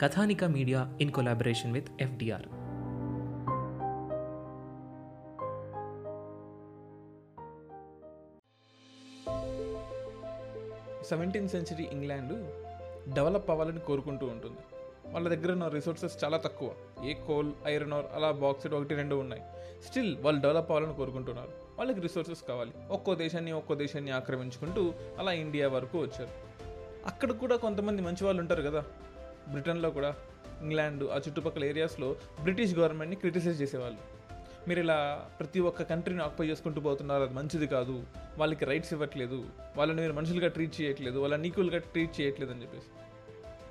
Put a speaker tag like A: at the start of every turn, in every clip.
A: Kathanika media in collaboration with FDR.
B: Seventeenth century England develop అవ్వాలని కోరుకుంటూ ఉంటుంది. వాళ్ళ దగ్గర ఉన్న రిసోర్సెస్ చాలా తక్కువ. ఏ కోల్ ఐరన్ ఆర్ అలా బాక్సెట్ ఒకటి రెండు ఉన్నాయి. స్టిల్ వాళ్ళు డెవలప్ అవ్వాలని కోరుకుంటున్నారు. వాళ్ళకి రిసోర్సెస్ కావాలి. ఒక్కో దేశాన్ని ఒక్కో దేశాన్ని ఆక్రమించుకుంటూ అలా ఇండియా వరకు వచ్చారు. అక్కడ కూడా కొంతమంది మంచి వాళ్ళు ఉంటారు కదా. బ్రిటన్లో కూడా ఇంగ్లాండ్ ఆ చుట్టుపక్కల ఏరియాస్లో బ్రిటిష్ గవర్నమెంట్ని క్రిటిసైజ్ చేసేవాళ్ళు. మీరు ఇలా ప్రతి ఒక్క కంట్రీని ఆక్యుపై చేసుకుంటూ పోతున్నారు అది మంచిది కాదు వాళ్ళకి రైట్స్ ఇవ్వట్లేదు వాళ్ళని మీరు మనుషులుగా ట్రీట్ చేయట్లేదు వాళ్ళని ఈక్వల్గా ట్రీట్ చేయట్లేదు అని చెప్పేసి.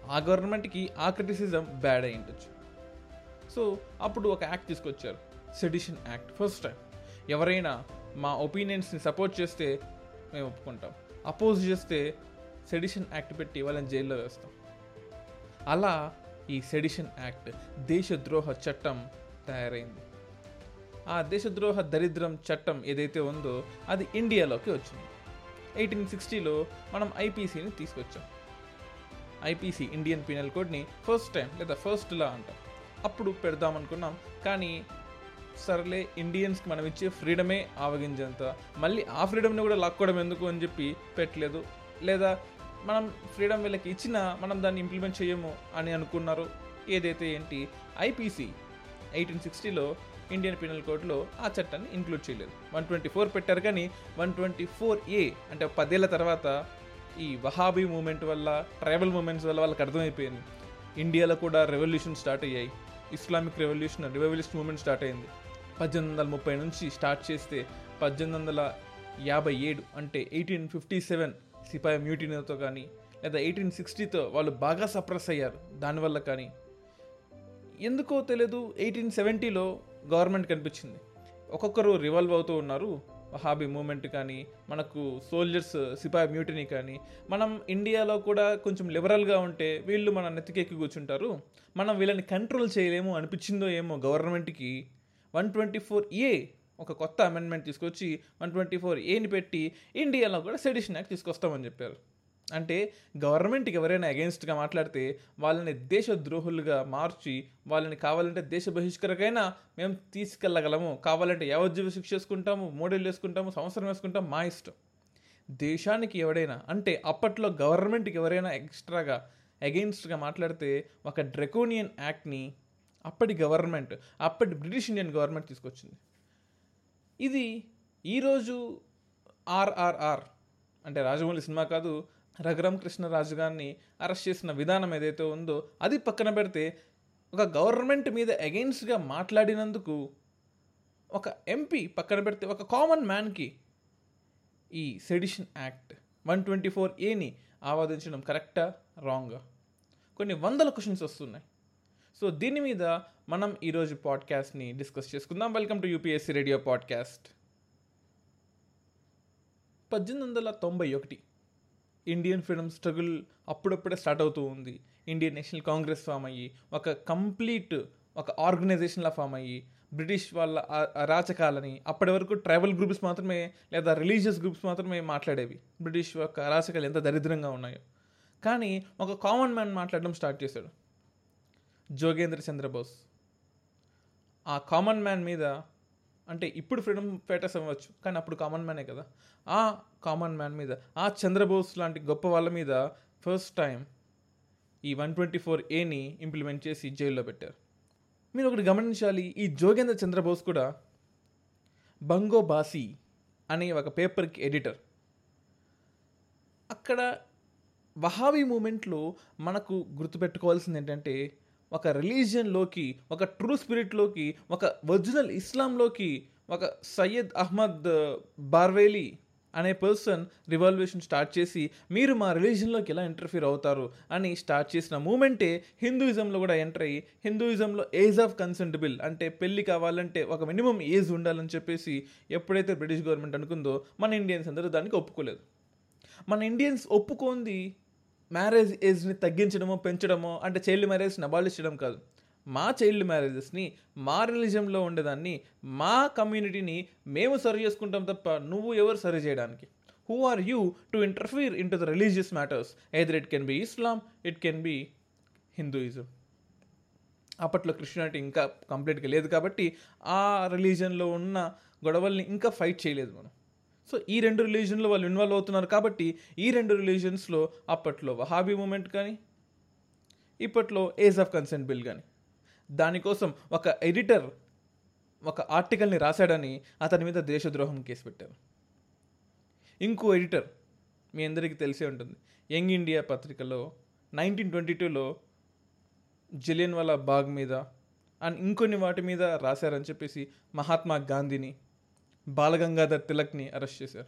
B: ఆ గవర్నమెంట్కి ఆ క్రిటిసిజం బ్యాడ్ అయి ఉండొచ్చు. సో అప్పుడు ఒక యాక్ట్ తీసుకొచ్చారు సెడిషన్ యాక్ట్ ఫస్ట్ టైం. ఎవరైనా మా ఒపీనియన్స్ని సపోర్ట్ చేస్తే మేము ఒప్పుకుంటాం. అపోజ్ చేస్తే సెడిషన్ యాక్ట్ పెట్టి వాళ్ళని జైల్లో వేస్తాం. అలా ఈ సెడిషన్ యాక్ట్ దేశద్రోహ చట్టం తయారైంది. ఆ దేశద్రోహ దరిద్రం చట్టం ఏదైతే ఉందో అది ఇండియాలోకి వచ్చింది. ఎయిటీన్ సిక్స్టీలో మనం ఐపీసీని తీసుకొచ్చాం. ఐపీసీ ఇండియన్ పీనల్ కోడ్ని ఫస్ట్ టైం లేదా ఫస్ట్ లా అంటాం. అప్పుడు పెడదాం అనుకున్నాం కానీ సర్లే ఇండియన్స్కి మనం ఇచ్చే ఫ్రీడమే ఆవగించేంత మళ్ళీ ఆ ఫ్రీడమ్ని కూడా లాక్కోవడం ఎందుకు అని చెప్పి పెట్టలేదు. లేదా మనం ఫ్రీడమ్ వీళ్ళకి ఇచ్చినా మనం దాన్ని ఇంప్లిమెంట్ చేయము అని అనుకున్నారు. ఏదైతే ఏంటి? ఐపీసీ ఎయిటీన్ సిక్స్టీలో ఇండియన్ పినల్ కోడ్లో ఆ చట్టాన్ని ఇంక్లూడ్ చేయలేదు. వన్ ట్వంటీ ఫోర్ పెట్టారు కానీ వన్ ట్వంటీ ఫోర్ ఏ అంటే పదేళ్ళ తర్వాత ఈ వహాబీ మూమెంట్ వల్ల ట్రైబల్ మూమెంట్స్ వల్ల వాళ్ళకి అర్థమైపోయింది. ఇండియాలో కూడా రెవల్యూషన్ స్టార్ట్ అయ్యాయి. Islamic revolution revolution movement start అయింది. పద్దెనిమిది వందల ముప్పై నుంచి స్టార్ట్ చేస్తే పద్దెనిమిది వందల యాభై ఏడు అంటే ఎయిటీన్ ఫిఫ్టీ సెవెన్ సిపాయి మ్యూటినీతో కానీ లేదా ఎయిటీన్ సిక్స్టీతో వాళ్ళు బాగా సప్రెస్ అయ్యారు. దానివల్ల కానీ. ఎందుకో తెలియదు ఎయిటీన్ సెవెంటీలో గవర్నమెంట్ కనిపించింది. ఒక్కొక్కరు రివాల్వ్ అవుతూ ఉన్నారు. హాబీ మూమెంట్ కానీ మనకు సోల్జర్స్ సిపాయి మ్యూటినీ కానీ. మనం ఇండియాలో కూడా కొంచెం లిబరల్గా ఉంటే వీళ్ళు మన నెత్తికెక్కి కూర్చుంటారు. మనం వీళ్ళని కంట్రోల్ చేయలేము అనిపించిందో ఏమో గవర్నమెంట్కి. వన్ ట్వంటీ ఫోర్ ఏ ఒక కొత్త అమెండ్మెంట్ తీసుకొచ్చి వన్ ట్వంటీ ఫోర్ ఏని పెట్టి ఇండియాలో కూడా సెడిషన్ యాక్ట్ తీసుకొస్తామని చెప్పారు. అంటే గవర్నమెంట్కి ఎవరైనా అగెన్స్ట్గా మాట్లాడితే వాళ్ళని దేశద్రోహులుగా మార్చి వాళ్ళని కావాలంటే దేశ బహిష్కరకైనా మేము తీసుకెళ్ళగలము. కావాలంటే యావజ్జీవ శిక్ష వేసుకుంటాము మోడల్ వేసుకుంటాము సంవత్సరం వేసుకుంటాం మా ఇష్టం. దేశానికి ఎవడైనా అంటే అప్పట్లో గవర్నమెంట్కి ఎవరైనా ఎక్స్ట్రాగా అగెన్స్ట్గా మాట్లాడితే ఒక డ్రెకోనియన్ యాక్ట్ని అప్పటి గవర్నమెంట్ అప్పటి బ్రిటిష్ ఇండియన్ గవర్నమెంట్ తీసుకొచ్చింది. ఇది ఈరోజు ఆర్ఆర్ఆర్ అంటే రాజమౌళి సినిమా కాదు రఘురామ్ కృష్ణరాజు గారిని అరెస్ట్ చేసిన విధానం ఏదైతే ఉందో అది పక్కన పెడితే ఒక గవర్నమెంట్ మీద అగెయిన్స్ట్గా మాట్లాడినందుకు ఒక ఎంపీ పక్కన పెడితే ఒక కామన్ మ్యాన్కి ఈ sedition act one twenty four ఏని ఆవాదించడం కరెక్టా రాంగా కొన్ని వందల క్వశ్చన్స్ వస్తున్నాయి. సో దీని మీద మనం ఈరోజు పాడ్కాస్ట్ని డిస్కస్ చేసుకుందాం. Welcome to UPSC radio podcast. పద్దెనిమిది వందల తొంభై ఒకటి ఇండియన్ ఫ్రీడమ్ స్ట్రగుల్ అప్పుడప్పుడే స్టార్ట్ అవుతూ ఉంది. ఇండియన్ నేషనల్ కాంగ్రెస్ ఫామ్ అయ్యి ఒక కంప్లీట్ ఒక ఆర్గనైజేషన్లా ఫామ్ అయ్యి బ్రిటిష్ వాళ్ళ అరాచకాలని అప్పటి వరకు ట్రైబల్ గ్రూప్స్ మాత్రమే లేదా రిలీజియస్ గ్రూప్స్ మాత్రమే మాట్లాడేవి. బ్రిటిష్ యొక్క అరాచకాలు ఎంత దరిద్రంగా ఉన్నాయో. కానీ ఒక కామన్ మ్యాన్ మాట్లాడడం స్టార్ట్ చేశాడు. జోగేంద్ర చంద్రబోస్. ఆ కామన్ మ్యాన్ మీద అంటే ఇప్పుడు ఫ్రీడమ్ ఫైటర్స్ అవ్వచ్చు కానీ అప్పుడు కామన్ మ్యానే కదా. ఆ కామన్ మ్యాన్ మీద ఆ చంద్రబోస్ లాంటి గొప్ప వాళ్ళ మీద ఫస్ట్ టైం ఈ వన్ ట్వంటీ ఫోర్ ఏని ఇంప్లిమెంట్ చేసి జైల్లో పెట్టారు. మీరు ఒకటి గమనించాలి ఈ జోగేంద్ర చంద్రబోస్ కూడా బంగో బాసి అనే ఒక పేపర్కి ఎడిటర్ అక్కడ వహాబీ మూమెంట్లో మనకు గుర్తుపెట్టుకోవాల్సింది ఏంటంటే ఒక రిలీజియన్లోకి ఒక ట్రూ స్పిరిట్లోకి ఒక ఒరిజినల్ ఇస్లాంలోకి ఒక సయ్యద్ అహ్మద్ బార్వేలీ అనే పర్సన్ రివాల్యూషన్ స్టార్ట్ చేసి మీరు మా రిలీజన్లోకి ఎలా ఇంటర్ఫీర్ అవుతారు అని స్టార్ట్ చేసిన మూమెంటే హిందూయిజంలో కూడా ఎంటర్ అయ్యి హిందూయిజంలో ఏజ్ ఆఫ్ కన్సెంట్ బిల్ అంటే పెళ్ళి కావాలంటే ఒక మినిమం ఏజ్ ఉండాలని చెప్పేసి ఎప్పుడైతే బ్రిటిష్ గవర్నమెంట్ అనుకుందో మన ఇండియన్స్ అందరూ దానికి ఒప్పుకోలేదు. మన ఇండియన్స్ ఒప్పుకోంది మ్యారేజ్ ఏజ్ని తగ్గించడమో పెంచడమో అంటే చైల్డ్ మ్యారేజ్ని అబాలిష్ చేయడం కాదు. మా చైల్డ్ మ్యారేజెస్ని మా రిలీజన్లో ఉండేదాన్ని మా కమ్యూనిటీని మేము సరి చేసుకుంటాం తప్ప నువ్వు ఎవరు సరి చేయడానికి? Who are you to interfere into the religious matters either it can be Islam it can be Hinduism అప్పట్లో క్రిస్టియానిటీ ఇంకా కంప్లీట్గా లేదు కాబట్టి ఆ రిలీజన్లో ఉన్న గొడవల్ని ఇంకా ఫైట్ చేయలేదు మనం. సో ఈ రెండు రిలీజన్లో వాళ్ళు ఇన్వాల్వ్ అవుతున్నారు కాబట్టి ఈ రెండు రిలీజన్స్లో అప్పట్లో వహాబీ మూమెంట్ కానీ ఇప్పట్లో ఏజ్ ఆఫ్ కన్సెంట్ బిల్ కానీ. దానికోసం ఒక ఎడిటర్ ఒక ఆర్టికల్ని రాశాడని అతని మీద దేశద్రోహం కేసు పెట్టారు. ఇంకో ఎడిటర్ మీ అందరికీ తెలిసే ఉంటుంది. యంగ్ ఇండియా పత్రికలో నైన్టీన్ ట్వంటీ టూలో జలియన్ వాలా బాగ్ మీద అండ్ ఇంకొన్ని వాటి మీద రాశారని చెప్పేసి మహాత్మా గాంధీని బాలగంగాధర్ తిలక్ని అరెస్ట్ చేశారు.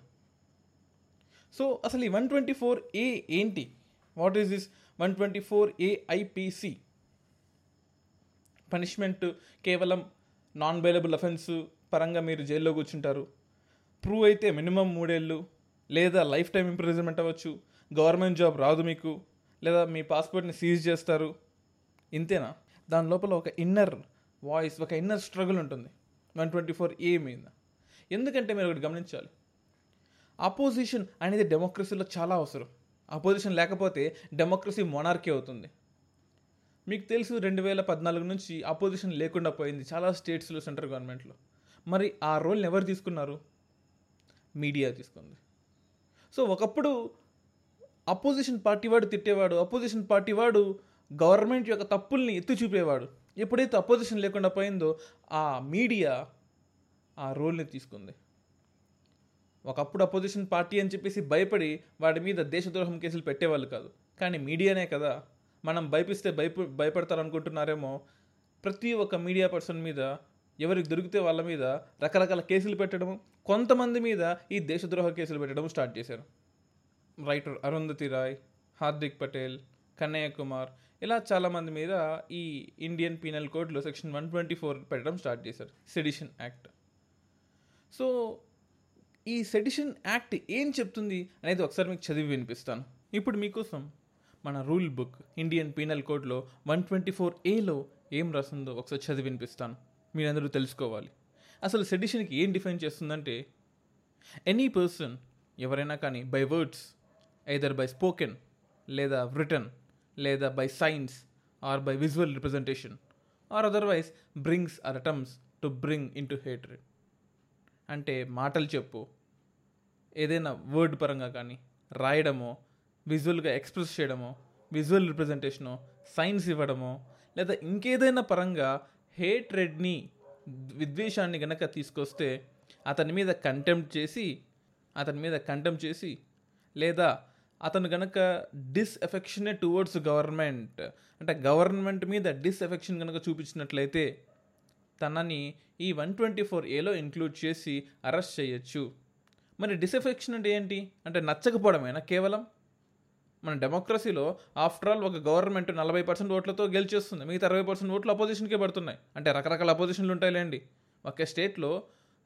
B: సో అసలు ఈ వన్ ట్వంటీ ఫోర్ ఏ ఏంటి? What is this one twenty four A IPC punishment కేవలం నాన్ బైలబుల్ అఫెన్స్ పరంగా మీరు జైల్లో కూర్చుంటారు. ప్రూవ్ అయితే మినిమం మూడేళ్ళు లేదా లైఫ్ టైం ఇంప్రిజన్మెంట్ అవ్వచ్చు. గవర్నమెంట్ జాబ్ రాదు మీకు. లేదా మీ పాస్పోర్ట్ని సీజ్ చేస్తారు. ఇంతేనా? దాని లోపల ఒక ఇన్నర్ వాయిస్ ఒక ఇన్నర్ స్ట్రగుల్ ఉంటుంది. వన్ ట్వంటీ ఫోర్ ఏ మీద. ఎందుకంటే మీరు ఒకటి గమనించాలి. అపోజిషన్ అనేది డెమోక్రసీలో చాలా అవసరం. అపోజిషన్ లేకపోతే డెమోక్రసీ మొనార్కీ అవుతుంది. మీకు తెలుసు రెండు వేల పద్నాలుగు నుంచి అపోజిషన్ లేకుండా పోయింది చాలా స్టేట్స్లో సెంట్రల్ గవర్నమెంట్లో. మరి ఆ రోల్ని ఎవరు తీసుకున్నారు? మీడియా తీసుకుంది. సో ఒకప్పుడు అపోజిషన్ పార్టీ వాడు తిట్టేవాడు అపోజిషన్ పార్టీ వాడు గవర్నమెంట్ యొక్క తప్పుల్ని ఎత్తి చూపేవాడు. ఎప్పుడైతే అపోజిషన్ లేకుండా పోయిందో ఆ మీడియా ఆ రోల్ని తీసుకుంది. ఒకప్పుడు అపోజిషన్ పార్టీ అని చెప్పేసి భయపడి వాడి మీద దేశద్రోహం కేసులు పెట్టేవాళ్ళు కాదు. కానీ మీడియానే కదా. మనం భయపిస్తే భయప భయపడతారనుకుంటున్నారేమో. ప్రతి ఒక్క మీడియా పర్సన్ మీద ఎవరికి దొరికితే వాళ్ళ మీద రకరకాల కేసులు పెట్టడము కొంతమంది మీద ఈ దేశద్రోహ కేసులు పెట్టడం స్టార్ట్ చేశారు. రైటర్ అరుంధతి రాయ్ హార్దిక్ పటేల్ కన్నయ్య కుమార్ ఇలా చాలామంది మీద ఈ ఇండియన్ పీనల్ కోడ్లో సెక్షన్ వన్ ట్వంటీ ఫోర్ పెట్టడం స్టార్ట్ చేశారు. Sedition act. సో ఈ సెడిషన్ యాక్ట్ ఏం చెప్తుంది అనేది ఒకసారి మీకు చదివి వినిపిస్తాను. ఇప్పుడు మీకోసం మన రూల్ బుక్ ఇండియన్ పీనల్ కోడ్లో వన్ ట్వంటీ ఫోర్ ఏలో ఏం రాసిందో ఒకసారి చదివి వినిపిస్తాను. మీరందరూ తెలుసుకోవాలి. అసలు సెడిషన్కి ఏం డిఫైన్ చేస్తుందంటే ఎనీ పర్సన్ ఎవరైనా కానీ by words either by spoken లేదా రిటర్న్ లేదా by signs or by visual representation or otherwise brings or attempts to bring into hatred. అంటే మాటలు చెప్పు. ఏదైనా వర్డ్ పరంగా కానీ రాయడమో విజువల్గా ఎక్స్ప్రెస్ చేయడమో విజువల్ రిప్రజెంటేషనో సైన్స్ ఇవ్వడమో లేదా ఇంకేదైనా పరంగా హేట్రెడ్ని విద్వేషాన్ని గనక తీసుకొస్తే అతని మీద కంటెంప్ట్ చేసి అతని మీద కంటెంప్ట్ చేసి లేదా అతను గనక డిస్ఎఫెక్షనే టువర్డ్స్ గవర్నమెంట్ అంటే గవర్నమెంట్ మీద డిస్ఎఫెక్షన్ కనుక చూపించినట్లయితే తనని ఈ వన్ ట్వంటీ ఫోర్ ఏలో ఇంక్లూడ్ చేసి అరెస్ట్ చేయొచ్చు. మరి డిసెఫెక్షన్ అంటే ఏంటి? అంటే నచ్చకపోవడమేనా కేవలం? మన డెమోక్రసీలో ఆఫ్టర్ ఆల్ ఒక గవర్నమెంట్ నలభై పర్సెంట్ ఓట్లతో గెలిచేస్తుంది. మిగతా అరవై పర్సెంట్ ఓట్లు అపోజిషన్కే పడుతున్నాయి. అంటే రకరకాల అపోజిషన్లు ఉంటాయిలేండి. ఒక స్టేట్లో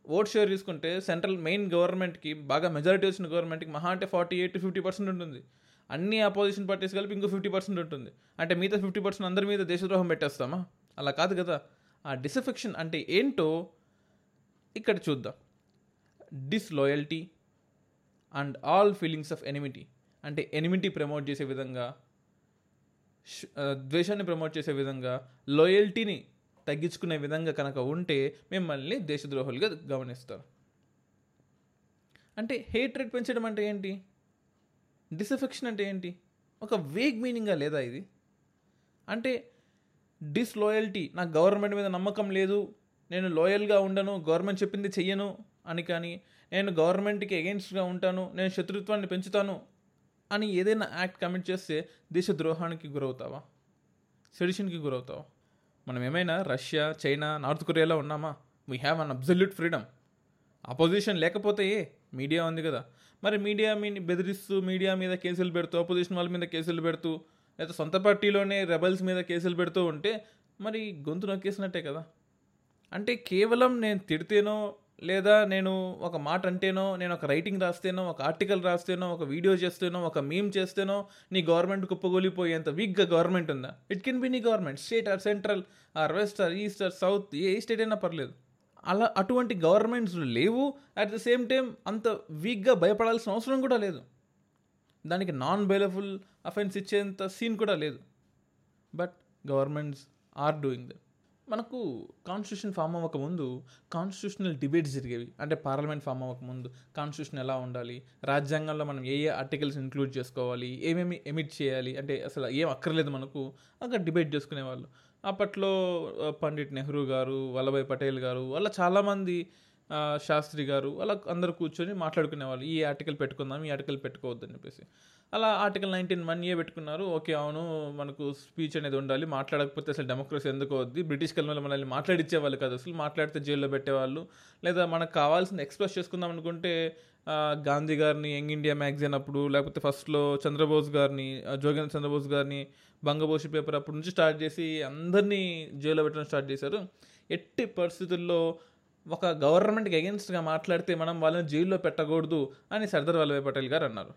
B: ఓట్ షేర్ తీసుకుంటే సెంట్రల్ మెయిన్ గవర్నమెంట్కి బాగా మెజారిటీ వచ్చిన గవర్నమెంట్కి మహా అంటే ఫార్టీ ఎయిట్ ఫిఫ్టీ పర్సెంట్ ఉంటుంది. అన్ని అపోజిషన్ పార్టీస్ కలిపి ఇంకో ఫిఫ్టీ పర్సెంట్ ఉంటుంది. అంటే మిగతా ఫిఫ్టీ పర్సెంట్ అందరి మీద దేశద్రోహం పెట్టేస్తామా? అలా కాదు కదా. ఆ డిసఫెక్షన్ అంటే ఏంటో ఇక్కడ చూద్దాం. Disloyalty and all feelings of enmity అంటే ఎనిమిటీ ప్రమోట్ చేసే విధంగా ద్వేషాన్ని ప్రమోట్ చేసే విధంగా లాయల్టీని తగ్గించుకునే విధంగా కనుక ఉంటే మిమ్మల్ని దేశద్రోహులుగా గమనిస్తారు. అంటే హేట్రెడ్ పెంచడం అంటే ఏంటి? డిసఫెక్షన్ అంటే ఏంటి? ఒక వేగ్ మీనింగ్గా లేదా ఇది? అంటే డిస్లోయల్టీ నాకు గవర్నమెంట్ మీద నమ్మకం లేదు. నేను లోయల్గా ఉండను. గవర్నమెంట్ చెప్పింది చెయ్యను అని కానీ నేను గవర్నమెంట్కి అగెన్స్ట్గా ఉంటాను. నేను శత్రుత్వాన్ని పెంచుతాను అని ఏదైనా యాక్ట్ కమిట్ చేస్తే దేశద్రోహానికి గురవుతావా? సెడిషన్కి గురవుతావా? మనం ఏమైనా రష్యా చైనా నార్త్ కొరియాలో ఉన్నామా? We have an absolute freedom opposition లేకపోతే ఏ? మీడియా ఉంది కదా. మరి మీడియా మీ బెదిరిస్తూ మీడియా మీద కేసులు పెడుతూ అపోజిషన్ వాళ్ళ మీద కేసులు పెడుతూ లేదా సొంత పార్టీలోనే రెబల్స్ మీద కేసులు పెడుతూ ఉంటే మరి గొంతు నొక్కేసినట్టే కదా. అంటే కేవలం నేను తిడితేనో లేదా నేను ఒక మాట అంటేనో నేను ఒక రైటింగ్ రాస్తేనో ఒక ఆర్టికల్ రాస్తేనో ఒక వీడియో చేస్తేనో ఒక మీమ్ చేస్తేనో నీ గవర్నమెంట్ కుప్పగొలిపోయేంత వీక్గా గవర్నమెంట్ ఉందా? It can be any government state or central or west or east or south A state అయినా పర్లేదు. అలా అటువంటి గవర్నమెంట్స్ లేవు. అట్ ద సేమ్ టైం అంత వీక్గా భయపడాల్సిన అవసరం కూడా లేదు. దానికి నాన్ బైలబుల్ అఫెన్స్ ఇచ్చేంత సీన్ కూడా లేదు. But governments are doing that మనకు కాన్స్టిట్యూషన్ ఫామ్ అవ్వక ముందు కాన్స్టిట్యూషనల్ డిబేట్స్ జరిగేవి. అంటే పార్లమెంట్ ఫామ్ అవ్వక ముందు కాన్స్టిట్యూషన్ ఎలా ఉండాలి? రాజ్యాంగంలో మనం ఏ ఏ ఆర్టికల్స్ ఇంక్లూడ్ చేసుకోవాలి? ఏమేమి ఎమిట్ చేయాలి? అంటే అసలు ఏం అక్కర్లేదు మనకు. అక్కడ డిబేట్ చేసుకునేవాళ్ళు. అప్పట్లో పండిట్ నెహ్రూ గారు వల్లభాయ్ పటేల్ గారు అలా చాలామంది శాస్త్రి గారు అలా అందరు కూర్చొని మాట్లాడుకునేవాళ్ళు. ఈ ఆర్టికల్ పెట్టుకుందాం ఈ ఆర్టికల్ పెట్టుకోవద్దని చెప్పేసి. అలా ఆర్టికల్ నైన్టీన్ వన్ ఏ పెట్టుకున్నారు. ఓకే అవును మనకు స్పీచ్ అనేది ఉండాలి మాట్లాడకపోతే అసలు డెమోక్రసీ ఎందుకు వద్ది. బ్రిటిష్ కలమలో మనల్ని మాట్లాడిచ్చేవాళ్ళు కదా అసలు మాట్లాడితే జైల్లో పెట్టేవాళ్ళు. లేదా మనకు కావాల్సింది ఎక్స్ప్రెస్ చేసుకుందాం అనుకుంటే గాంధీ గారిని యంగ్ ఇండియా మ్యాగజైన్ అప్పుడు లేకపోతే ఫస్ట్లో చంద్రబోస్ గారిని జోగేంద్ర చంద్రబోస్ గారిని బంగబోషి పేపర్ అప్పటి నుంచి స్టార్ట్ చేసి అందరినీ జైల్లో పెట్టడం స్టార్ట్ చేశారు. ఎట్టి పరిస్థితుల్లో ఒక గవర్నమెంట్కి అగెన్స్ట్గా మాట్లాడితే మనం వాళ్ళని జైల్లో పెట్టకూడదు అని సర్దార్ వల్లభాయ్ పటేల్ గారు అన్నారు.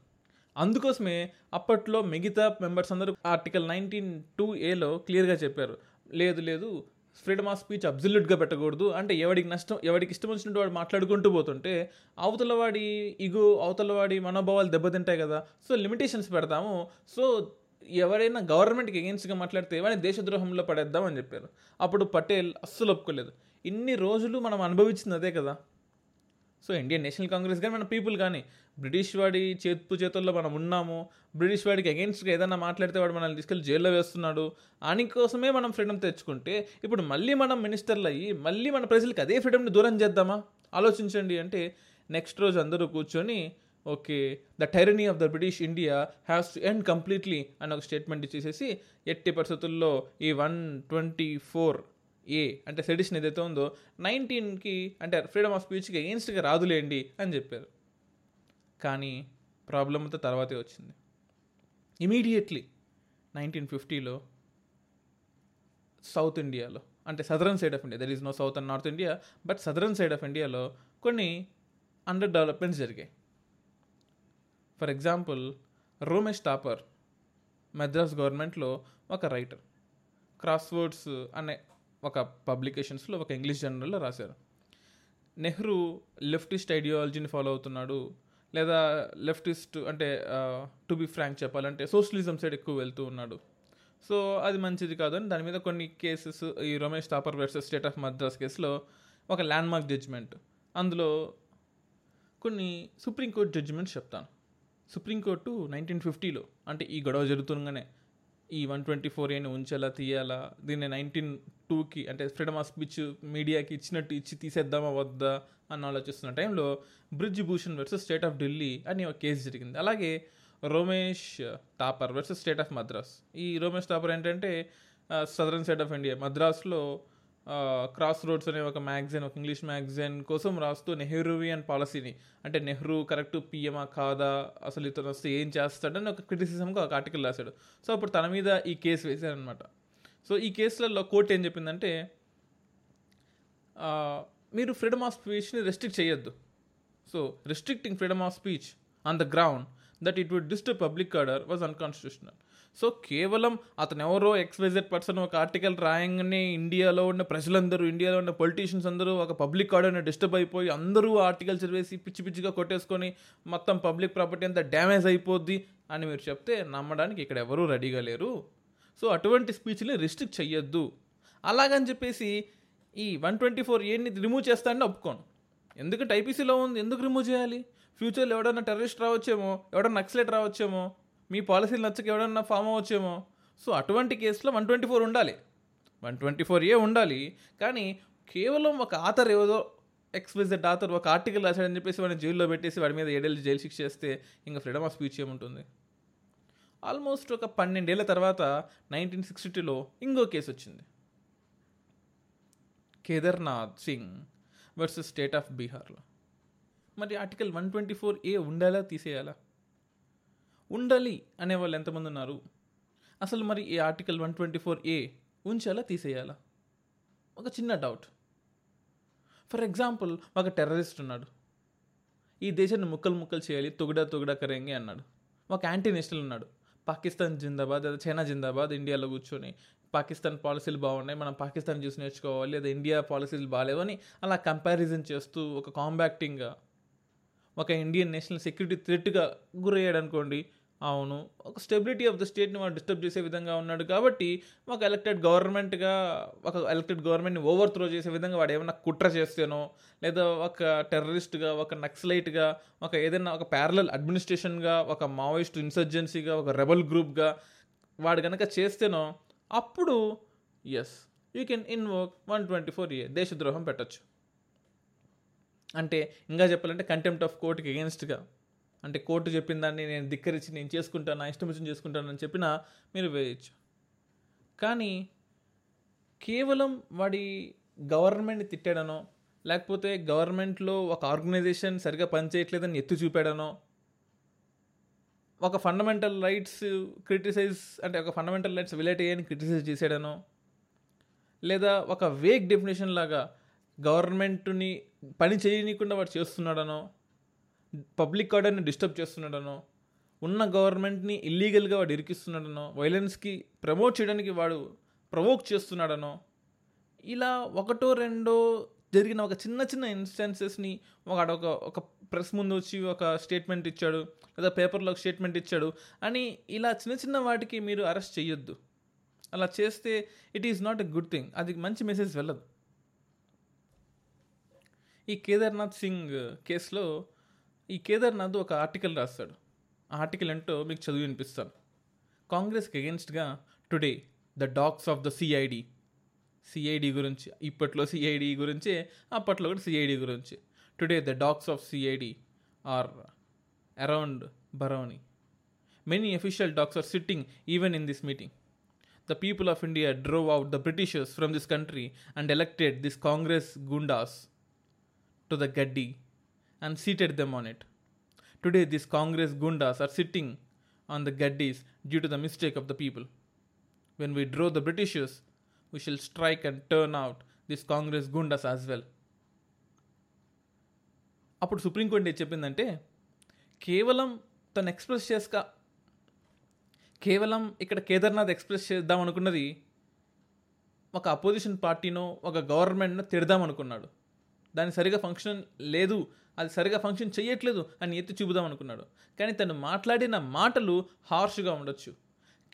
B: అందుకోసమే అప్పట్లో మిగతా మెంబర్స్ అందరూ ఆర్టికల్ నైన్టీన్ టూ ఏలో క్లియర్గా చెప్పారు. లేదు లేదు ఫ్రీడమ్ ఆఫ్ స్పీచ్ అబ్జల్యూట్గా పెట్టకూడదు. అంటే ఎవడికి నష్టం ఎవడికి ఇష్టం వచ్చినట్టు వాడు మాట్లాడుకుంటూ పోతుంటే అవతలవాడి ఇగో అవతలవాడి మనోభావాలు దెబ్బతింటాయి కదా. సో లిమిటేషన్స్ పెడతాము. సో ఎవరైనా గవర్నమెంట్కి అగెన్స్ట్గా మాట్లాడితే వాడిని దేశద్రోహంలో పడేద్దామని చెప్పారు. అప్పుడు పటేల్ అస్సలు ఒప్పుకోలేదు. ఇన్ని రోజులు మనం అనుభవించింది అదే కదా. సో ఇండియన్ నేషనల్ కాంగ్రెస్ కానీ మన పీపుల్ కానీ బ్రిటిష్ వాడి చేతు చేతుల్లో మనం ఉన్నాము బ్రిటిష్ వాడికి అగెన్స్ట్గా ఏదైనా మాట్లాడితే వాడు మనల్ని తీసుకెళ్ళి జైల్లో వేస్తున్నాడు అని కోసమే మనం ఫ్రీడమ్ తెచ్చుకుంటే ఇప్పుడు మళ్ళీ మనం మినిస్టర్లు అయ్యి మళ్ళీ మన ప్రజలకి అదే ఫ్రీడమ్ని దూరం చేద్దామా? ఆలోచించండి అంటే నెక్స్ట్ రోజు అందరూ కూర్చొని okay the tyranny of the British India has to end completely అని ఒక స్టేట్మెంట్ ఇచ్చేసేసి ఎట్టి పరిస్థితుల్లో ఈ వన్ ట్వంటీ ఫోర్ ఏ అంటే సెడిషన్ ఏదైతే ఉందో నైన్టీన్కి అంటే ఫ్రీడమ్ ఆఫ్ స్పీచ్కి ఎగెన్స్ట్గా రాదులేండి అని చెప్పారు. కానీ ప్రాబ్లం అంతా తర్వాతే వచ్చింది. ఇమీడియట్లీ నైన్టీన్ ఫిఫ్టీలో సౌత్ ఇండియాలో అంటే southern side of India there is no south and north India but southern side of ఇండియాలో కొన్ని అండర్ డెవలప్మెంట్స్ జరిగాయి. ఫర్ ఎగ్జాంపుల్ రోమేష్ టాపర్ మద్రాస్ గవర్నమెంట్లో ఒక రైటర్ క్రాస్ వర్డ్స్ అనే ఒక పబ్లికేషన్స్లో ఒక ఇంగ్లీష్ జర్నల్లో రాశారు. నెహ్రూ లెఫ్టిస్ట్ ఐడియాలజీని ఫాలో అవుతున్నాడు. లేదా లెఫ్టిస్ట్ అంటే టు బి ఫ్రాంక్ చెప్పాలంటే సోషలిజం సైడ్ ఎక్కువ వెళ్తూ ఉన్నాడు. సో అది మంచిది కాదని దాని మీద కొన్ని కేసెస్ ఈ Ramesh Thapar versus state of Madras కేసులో ఒక ల్యాండ్ మార్క్ జడ్జిమెంట్. అందులో కొన్ని సుప్రీంకోర్టు జడ్జిమెంట్స్ చెప్తాను. సుప్రీంకోర్టు నైన్టీన్ ఫిఫ్టీలో అంటే ఈ గొడవ జరుగుతుండగానే ఈ వన్ ట్వంటీ ఫోర్ ఏని ఉంచాలా తీయాలా దీన్ని నైన్టీన్ టూకి అంటే ఫ్రీడమ్ ఆఫ్ స్పీచ్ మీడియాకి ఇచ్చినట్టు ఇచ్చి తీసేద్దామా వద్దా అని ఆలోచిస్తున్న టైంలో Brij Bhushan versus state of Delhi అని ఒక కేసు జరిగింది. అలాగే Romesh Thapar versus state of Madras ఈ రోమేష్ తాపర్ ఏంటంటే సదరన్ స్టేట్ ఆఫ్ ఇండియా మద్రాస్లో క్రాస్ రోడ్స్ అనే ఒక మ్యాగజైన్ ఒక ఇంగ్లీష్ మ్యాగజైన్ కోసం రాస్తూ నెహ్రూవియన్ పాలసీని అంటే నెహ్రూ కరెక్ట్ పిఎమా కాదా అసలు ఇతను వస్తే ఏం చేస్తాడని ఒక క్రిటిసిజంగా ఒక ఆర్టికల్ రాశాడు. సో అప్పుడు తన మీద ఈ కేసు వేశారనమాట సో ఈ కేసులలో కోర్టు ఏం చెప్పిందంటే మీరు ఫ్రీడమ్ ఆఫ్ స్పీచ్ని రెస్ట్రిక్ట్ చేయొద్దు. So restricting freedom of speech on the ground that it would disturb public order was unconstitutional so కేవలం అతను ఎవరో ఎక్స్వైజెడ్ పర్సన్ ఒక ఆర్టికల్ రాయంగానే ఇండియాలో ఉన్న ప్రజలందరూ ఇండియాలో ఉన్న పొలిటీషియన్స్ అందరూ ఒక పబ్లిక్ ఆర్డర్ని డిస్టర్బ్ అయిపోయి అందరూ ఆర్టికల్ చదివేసి పిచ్చి పిచ్చిగా కొట్టేసుకొని మొత్తం పబ్లిక్ ప్రాపర్టీ అంతా డ్యామేజ్ అయిపోద్ది అని మీరు చెప్తే నమ్మడానికి ఇక్కడ ఎవరూ రెడీగా లేరు. సో అటువంటి స్పీచ్ని రిస్ట్రిక్ట్ చెయ్యొద్దు. అలాగని చెప్పేసి ఈ వన్ ట్వంటీ ఫోర్ ఏని రిమూవ్ చేస్తానని ఒప్పుకోను ఎందుకంటే ఐపీసీలో ఉంది ఎందుకు రిమూవ్ చేయాలి? ఫ్యూచర్లో ఎవడన్నా టెర్రరిస్ట్ రావచ్చేమో ఎవడన్నా నక్సలెట్ రావచ్చేమో మీ పాలసీలు నచ్చక ఎవడన్నా ఫామ్ అవ్వచ్చేమో. సో అటువంటి కేసులో వన్ ట్వంటీ ఫోర్ ఉండాలి. వన్ ట్వంటీ ఫోర్ ఏ ఉండాలి కానీ కేవలం ఒక ఆథర్ ఏదో ఎక్స్ప్రెసిడ్ ఆథర్ ఒక ఆర్టికల్ రాశాడని చెప్పేసి వాడిని జైల్లో పెట్టేసి వాడి మీద ఏడేళ్ళు జైలు శిక్ష చేస్తే ఇంకా ఫ్రీడమ్ ఆఫ్ స్పీచ్ ఏముంటుంది? ఆల్మోస్ట్ ఒక పన్నెండేళ్ళ తర్వాత నైన్టీన్ సిక్స్టీ టూలో ఇంకో కేసు వచ్చింది. Kedarnath Singh versus state of బీహార్లో మరి article one twenty four A ఉండాలా తీసేయాలా? ఉండాలి అనే వాళ్ళు ఎంతమంది ఉన్నారు? అసలు మరి ఈ article one twenty four A ఉంచాలా తీసేయాలా? ఒక చిన్న డౌట్ ఫర్ ఎగ్జాంపుల్ ఒక టెర్రరిస్ట్ ఉన్నాడు. ఈ దేశాన్ని ముక్కలు ముక్కలు చేయాలి తొగుడా తొగుడా కరేంగి అన్నాడు. ఒక యాంటీ నేషనల్ ఉన్నాడు. పాకిస్తాన్ జిందాబాద్ లేదా చైనా జిందాబాద్ ఇండియాలో కూర్చొని పాకిస్తాన్ పాలసీలు బాగున్నాయి మనం పాకిస్తాన్ చూసి నేర్చుకోవాలి లేదా ఇండియా పాలసీలు బాగాలేవు అని అలా కంపారిజన్ చేస్తూ ఒక కాంబాక్టింగ్గా ఒక ఇండియన్ నేషనల్ సెక్యూరిటీ థ్రెట్గా గురయ్యాడు అనుకోండి అవును. ఒక స్టెబిలిటీ ఆఫ్ ద స్టేట్ని వాడు డిస్టర్బ్ చేసే విధంగా ఉన్నాడు కాబట్టి ఒక ఎలక్టెడ్ గవర్నమెంట్గా ఒక ఎలక్టెడ్ గవర్నమెంట్ని ఓవర్ త్రో చేసే విధంగా వాడు ఏమైనా కుట్ర చేస్తేనో లేదా ఒక టెర్రరిస్ట్గా ఒక నక్సలైట్గా ఒక ఏదైనా ఒక ప్యారలల్ అడ్మినిస్ట్రేషన్గా ఒక మావోయిస్ట్ ఇన్సర్జెన్సీగా ఒక రెబల్ గ్రూప్గా వాడు కనుక చేస్తేనో అప్పుడు yes you can invoke one twenty four A దేశద్రోహం పెట్టచ్చు. అంటే ఇంకా చెప్పాలంటే కంటెంప్ట్ ఆఫ్ కోర్టుకి ఎగెన్స్ట్గా అంటే కోర్టు చెప్పిన దాన్ని నేను ధిక్కరించి నేను చేసుకుంటాను నా ఇష్టం వచ్చిన చేసుకుంటాను అని చెప్పినా మీరు వేయచ్చు. కానీ కేవలం వాడి గవర్నమెంట్ని తిట్టాడనో లేకపోతే గవర్నమెంట్లో ఒక ఆర్గనైజేషన్ సరిగా పనిచేయట్లేదని ఎత్తు చూపాడనో ఒక ఫండమెంటల్ రైట్స్ క్రిటిసైజ్ అంటే ఒక ఫండమెంటల్ రైట్స్ విలేట్ అయ్యాయని క్రిటిసైజ్ చేశాడనో లేదా ఒక వేగ్ డెఫినేషన్ లాగా గవర్నమెంట్ని పని చేయనీయకుండా వాడు చేస్తున్నాడనో పబ్లిక్ ఆర్డర్ని డిస్టర్బ్ చేస్తున్నాడనో ఉన్న గవర్నమెంట్ని ఇల్లీగల్గా వాడు ఇరికిస్తున్నాడనో వైలెన్స్కి ప్రమోట్ చేయడానికి వాడు ప్రవోక్ చేస్తున్నాడనో ఇలా ఒకటో రెండో జరిగిన ఒక చిన్న చిన్న ఇన్స్టెన్సెస్ని వాడు ఒక ఒక ప్రెస్ ముందు వచ్చి ఒక స్టేట్మెంట్ ఇచ్చాడు లేదా పేపర్లో ఒక స్టేట్మెంట్ ఇచ్చాడు అని ఇలా చిన్న చిన్న వాటికి మీరు అరెస్ట్ చేయొద్దు అలా చేస్తే it is not a good thing అది మంచి మెసేజ్ వెళ్ళదు. ఈ కేదార్నాథ్ సింగ్ కేసులో ఈ కేదార్నాథ్ ఒక ఆర్టికల్ రాస్తాడు. ఆ ఆర్టికల్ ఏంటో మీకు చదివి వినిపిస్తాను. కాంగ్రెస్కి అగెన్స్ట్గా today the dogs of the CID CID గురించి ఇప్పట్లో సిఐడి గురించి అప్పట్లో కూడా సిఐడి గురించి. Today the dogs of CID are around Barauni many official dogs are sitting even in this meeting the people of India drove out the Britishers from this country and elected this Congress goondas to the Gaddi. And seated them on it. Today, these Congress gundas are sitting on the Gaddis due to the mistake of the people. When we draw the Britishers, we shall strike and turn out these Congress gundas as well. అప్పుడు supreme court ఏం చెప్పిందంటే కేవలం తను express చేసుక కేవలం ఇక్కడ Kedarnath express చేద్దాం అనుకున్నది ఒక అపోజిషన్ పార్టీనో ఒక గవర్నమెంట్నో తిడదాం అనుకున్నాడు దాని సరిగా ఫంక్షన్ లేదు అది సరిగా ఫంక్షన్ చేయట్లేదు అని ఎత్తి చూపుదాం అనుకున్నాడు. కానీ తను మాట్లాడిన మాటలు హార్ష్గా ఉండొచ్చు.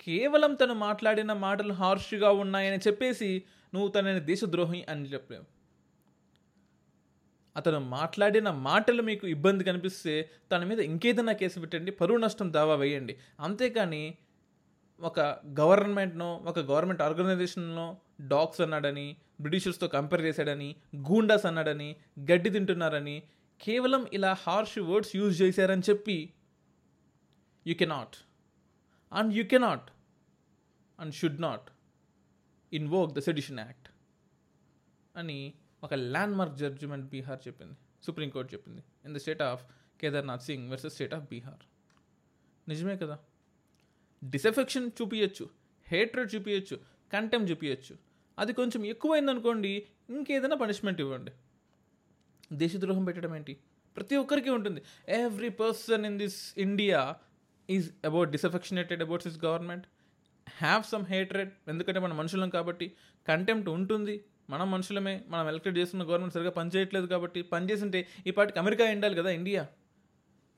B: కేవలం తను మాట్లాడిన మాటలు హార్ష్గా ఉన్నాయని చెప్పేసి నువ్వు తనని దేశద్రోహి అని చెప్పలేవు. అతను మాట్లాడిన మాటలు మీకు ఇబ్బంది కనిపిస్తే తన మీద ఇంకేదైనా కేసు పెట్టండి పరువు నష్టం దావా వేయండి. అంతేకాని ఒక గవర్నమెంట్నో ఒక గవర్నమెంట్ ఆర్గనైజేషన్లో డాగ్స్ అన్నాడని బ్రిటిషర్స్తో కంపేర్ చేశాడని గూండాస్ అన్నాడని గడ్డి తింటున్నారని కేవలం ఇలా హార్ష్ వర్డ్స్ యూజ్ చేశారని చెప్పి you cannot. And you cannot. And should not. Invoke the sedition act. అని ఒక ల్యాండ్మార్క్ జడ్జిమెంట్ బీహార్ చెప్పింది. సుప్రీంకోర్టు చెప్పింది. In the state of Kedarnath Singh versus state of Bihar. నిజమే కదా? డిసెఫెక్షన్ చూపించచ్చు హేట్రెడ్ చూపించచ్చు కంటెం చూపించచ్చు అది కొంచెం ఎక్కువైందనుకోండి ఇంకేదైనా పనిష్మెంట్ ఇవ్వండి. దేశద్రోహం పెట్టడం ఏంటి? ప్రతి ఒక్కరికి ఉంటుంది. Every person in this India is about disaffectionated about this government have some hatred ఎందుకంటే మన మనుషులం కాబట్టి కంటెంప్ట్ ఉంటుంది. మనం మనుషులమే. మనం ఎలక్టెడ్ చేస్తున్న గవర్నమెంట్ సరిగా పనిచేయట్లేదు కాబట్టి పనిచేస్తుంటే ఈ పాటికి అమెరికా ఉండాలి కదా India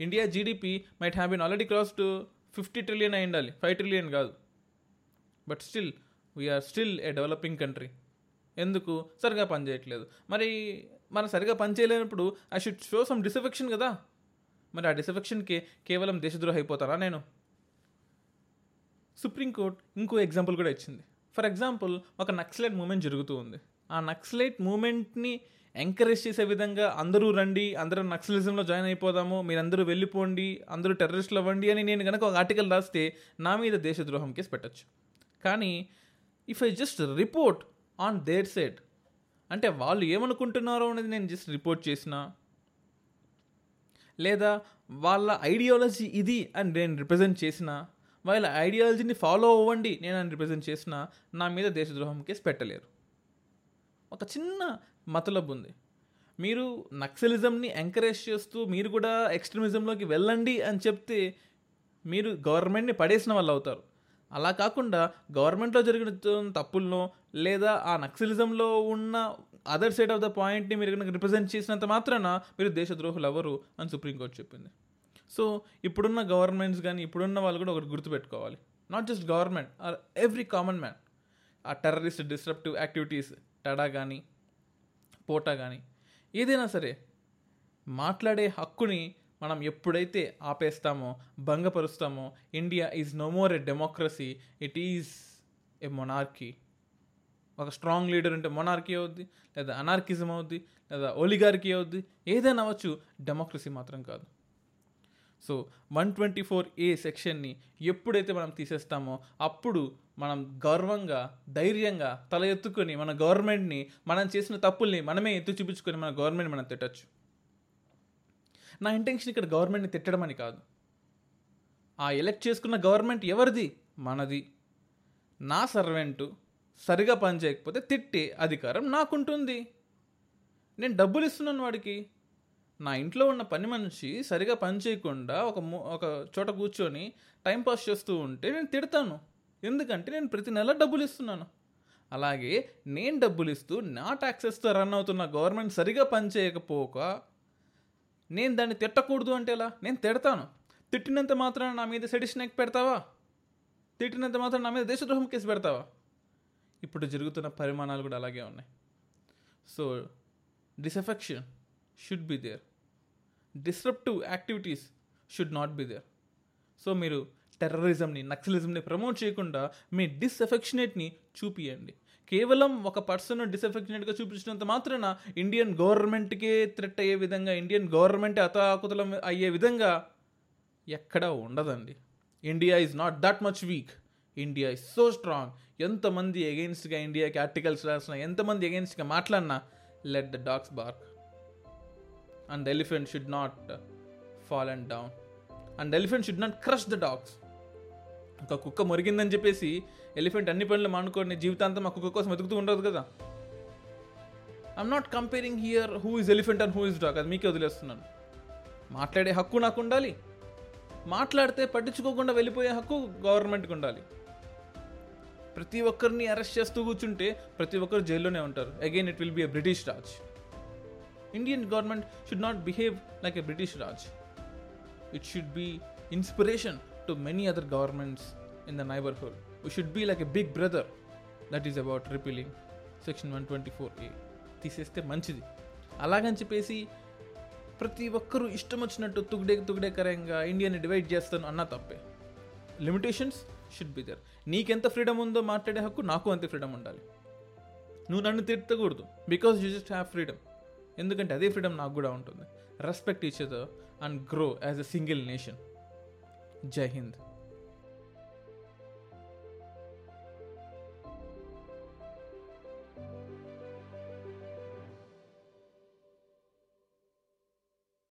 B: India GDP might have been already cross to fifty trillion అయి ఉండాలి. ఫైవ్ ట్రిలియన్ కాదు. But still we are still a developing country ఎందుకు? సరిగా పనిచేయట్లేదు మరి మనం సరిగా పనిచేయలేనప్పుడు I should show some disaffection కదా? మరి ఆ డిసఫెక్షన్కి కేవలం దేశద్రోహి అయిపోతారా నేను? సుప్రీంకోర్టు ఇంకో ఎగ్జాంపుల్ కూడా ఇచ్చింది. ఫర్ ఎగ్జాంపుల్ ఒక నక్సలైట్ మూమెంట్ జరుగుతూ ఉంది. ఆ నక్సలైట్ మూమెంట్ని ఎంకరేజ్ చేసే విధంగా అందరూ రండి అందరూ నక్సలిజంలో జాయిన్ అయిపోదాము మీరందరూ వెళ్ళిపోండి అందరూ టెర్రరిస్టులు అవ్వండి అని నేను కనుక ఒక ఆర్టికల్ రాస్తే నా మీద దేశద్రోహం కేసు పెట్టచ్చు. కానీ if I just report on their side అంటే వాళ్ళు ఏమనుకుంటున్నారో అనేది నేను జస్ట్ రిపోర్ట్ చేసిన? లేదా వాళ్ళ ఐడియాలజీ ఇది అని నేను రిప్రజెంట్ చేసిన? వాళ్ళ ఐడియాలజీని ఫాలో అవ్వండి నేను అని రిప్రజెంట్ చేసిన? నా మీద దేశద్రోహం కేసు పెట్టలేరు. ఒక చిన్న మతలబ్ ఉంది. మీరు నక్సలిజంని ఎంకరేజ్ చేస్తూ మీరు కూడా ఎక్స్ట్రీమిజంలోకి వెళ్ళండి అని చెప్తే మీరు గవర్నమెంట్ని పడేసిన వాళ్ళు అవుతారు. అలా కాకుండా గవర్నమెంట్లో జరిగిన తప్పులను లేదా ఆ నక్సలిజంలో ఉన్న అదర్ సైడ్ ఆఫ్ ద పాయింట్ని మీరు కనుక రిప్రజెంట్ చేసినంత మాత్రాన మీరు దేశద్రోహులు ఎవరు అని సుప్రీంకోర్టు చెప్పింది. సో ఇప్పుడున్న గవర్నమెంట్స్ కానీ ఇప్పుడున్న వాళ్ళు కూడా ఒకటి గుర్తుపెట్టుకోవాలి. Not just government or every common man ఆ టెర్రరిస్ట్ డిస్ట్రప్టివ్ యాక్టివిటీస్ టడా కానీ పోటా కానీ ఏదైనా సరే మాట్లాడే హక్కుని మనం ఎప్పుడైతే ఆపేస్తామో భంగపరుస్తామో India is no more a democracy it is a monarchy. ఒక స్ట్రాంగ్ లీడర్ ఉంటే మొనార్కీ అవుద్ది లేదా అనార్కిజం అవుద్ది లేదా ఒలిగార్కీ అవుద్ది ఏదైనా అవ్వచ్చు డెమోక్రసీ మాత్రం కాదు. So one twenty four A సెక్షన్ని ఎప్పుడైతే మనం తీసేస్తామో అప్పుడు మనం గర్వంగా ధైర్యంగా తల ఎత్తుకొని మన గవర్నమెంట్ని మనం చేసిన తప్పుల్ని మనమే ఎత్తు చూపించుకొని మన గవర్నమెంట్ మనం తిట్టచ్చు. నా ఇంటెన్షన్ ఇక్కడ గవర్నమెంట్ని తిట్టడం అని కాదు. ఆ ఎలక్ట్ చేసుకున్న గవర్నమెంట్ ఎవరిది? మనది. నా సర్వెంటు సరిగా పని చేయకపోతే తిట్టే అధికారం నాకుంటుంది. నేను డబ్బులు ఇస్తున్నాను వాడికి. నా ఇంట్లో ఉన్న పని మనిషి సరిగా పని చేయకుండా ఒక ఒక చోట కూర్చొని టైంపాస్ చేస్తూ ఉంటే నేను తిడతాను. ఎందుకంటే నేను ప్రతి నెల డబ్బులు ఇస్తున్నాను. అలాగే నేను డబ్బులు ఇస్తూ నా ట్యాక్సెస్తో రన్ అవుతున్న గవర్నమెంట్ సరిగా పని చేయకపోక నేను దాన్ని తిట్టకూడదు అంటే ఎలా నేను తిడతాను. తిట్టినంత మాత్రాన నా మీద సెడిషన్ ఎక్కి పెడతావా? తిట్టినంత మాత్రం నా మీద దేశద్రోహం కేసు పెడతావా? ఇప్పుడు జరుగుతున్న పరిమాణాలు కూడా అలాగే ఉన్నాయి. So disaffection should be there. Disruptive activities should not be there. So మీరు టెర్రరిజంని నక్సలిజంని ప్రమోట్ చేయకుండా మీ డిస్ఎఫెక్షనేట్ని చూపియండి. కేవలం ఒక పర్సన్ డిసఫెక్షనేట్గా చూపించినంత మాత్రాన ఇండియన్ గవర్నమెంట్కే థ్రెట్ అయ్యే విధంగా ఇండియన్ గవర్నమెంట్ అతాకుతలం అయ్యే విధంగా ఎక్కడా ఉండదండి. India is not that much weak India is so strong ఎంతమంది అగెయిన్స్ట్గా ఇండియాకి ఆర్టికల్స్ రాసిన ఎంతమంది అగెయిన్స్ట్గా మాట్లాడినా let the dogs bark and elephant should not fall and down and elephant should not crush the dogs ఒక కుక్క మురిగిందని చెప్పేసి ఎలిఫెంట్ అన్ని పనులు మానుకొని జీవితాంతం మా కుక్క కోసం వెతుకుతూ ఉండదు కదా. I'm not comparing here who is elephant and who is dog అది మీకే వదిలేస్తున్నాను. మాట్లాడే హక్కు నాకు ఉండాలి. మాట్లాడితే పట్టించుకోకుండా వెళ్ళిపోయే హక్కు గవర్నమెంట్కి ఉండాలి. ప్రతి ఒక్కరిని అరెస్ట్ చేస్తూ కూర్చుంటే ప్రతి ఒక్కరు జైల్లోనే ఉంటారు. Again it will be a British Raj Indian government should not behave like a British Raj it should be inspiration to many other governments in the neighbourhood should be like a big brother that is about repealing section one twenty four A తీసేస్తే మంచిది. అలాగని చెప్పేసి ప్రతి ఒక్కరూ ఇష్టం వచ్చినట్టు తుగ్డే తుగ్డేకరంగా ఇండియాని divide చేస్తాను అన్న తప్పే. లిమిటేషన్స్ షుడ్ బి దర్ నీకెంత ఫ్రీడమ్ ఉందో మాట్లాడే హక్కు నాకు అంతే ఫ్రీడమ్ ఉండాలి. నువ్వు నన్ను తిట్టకూడదు. Because you just have freedom ఎందుకంటే అదే ఫ్రీడమ్ నాకు కూడా ఉంటుంది. Respect each other and grow as a single nation Jai Hind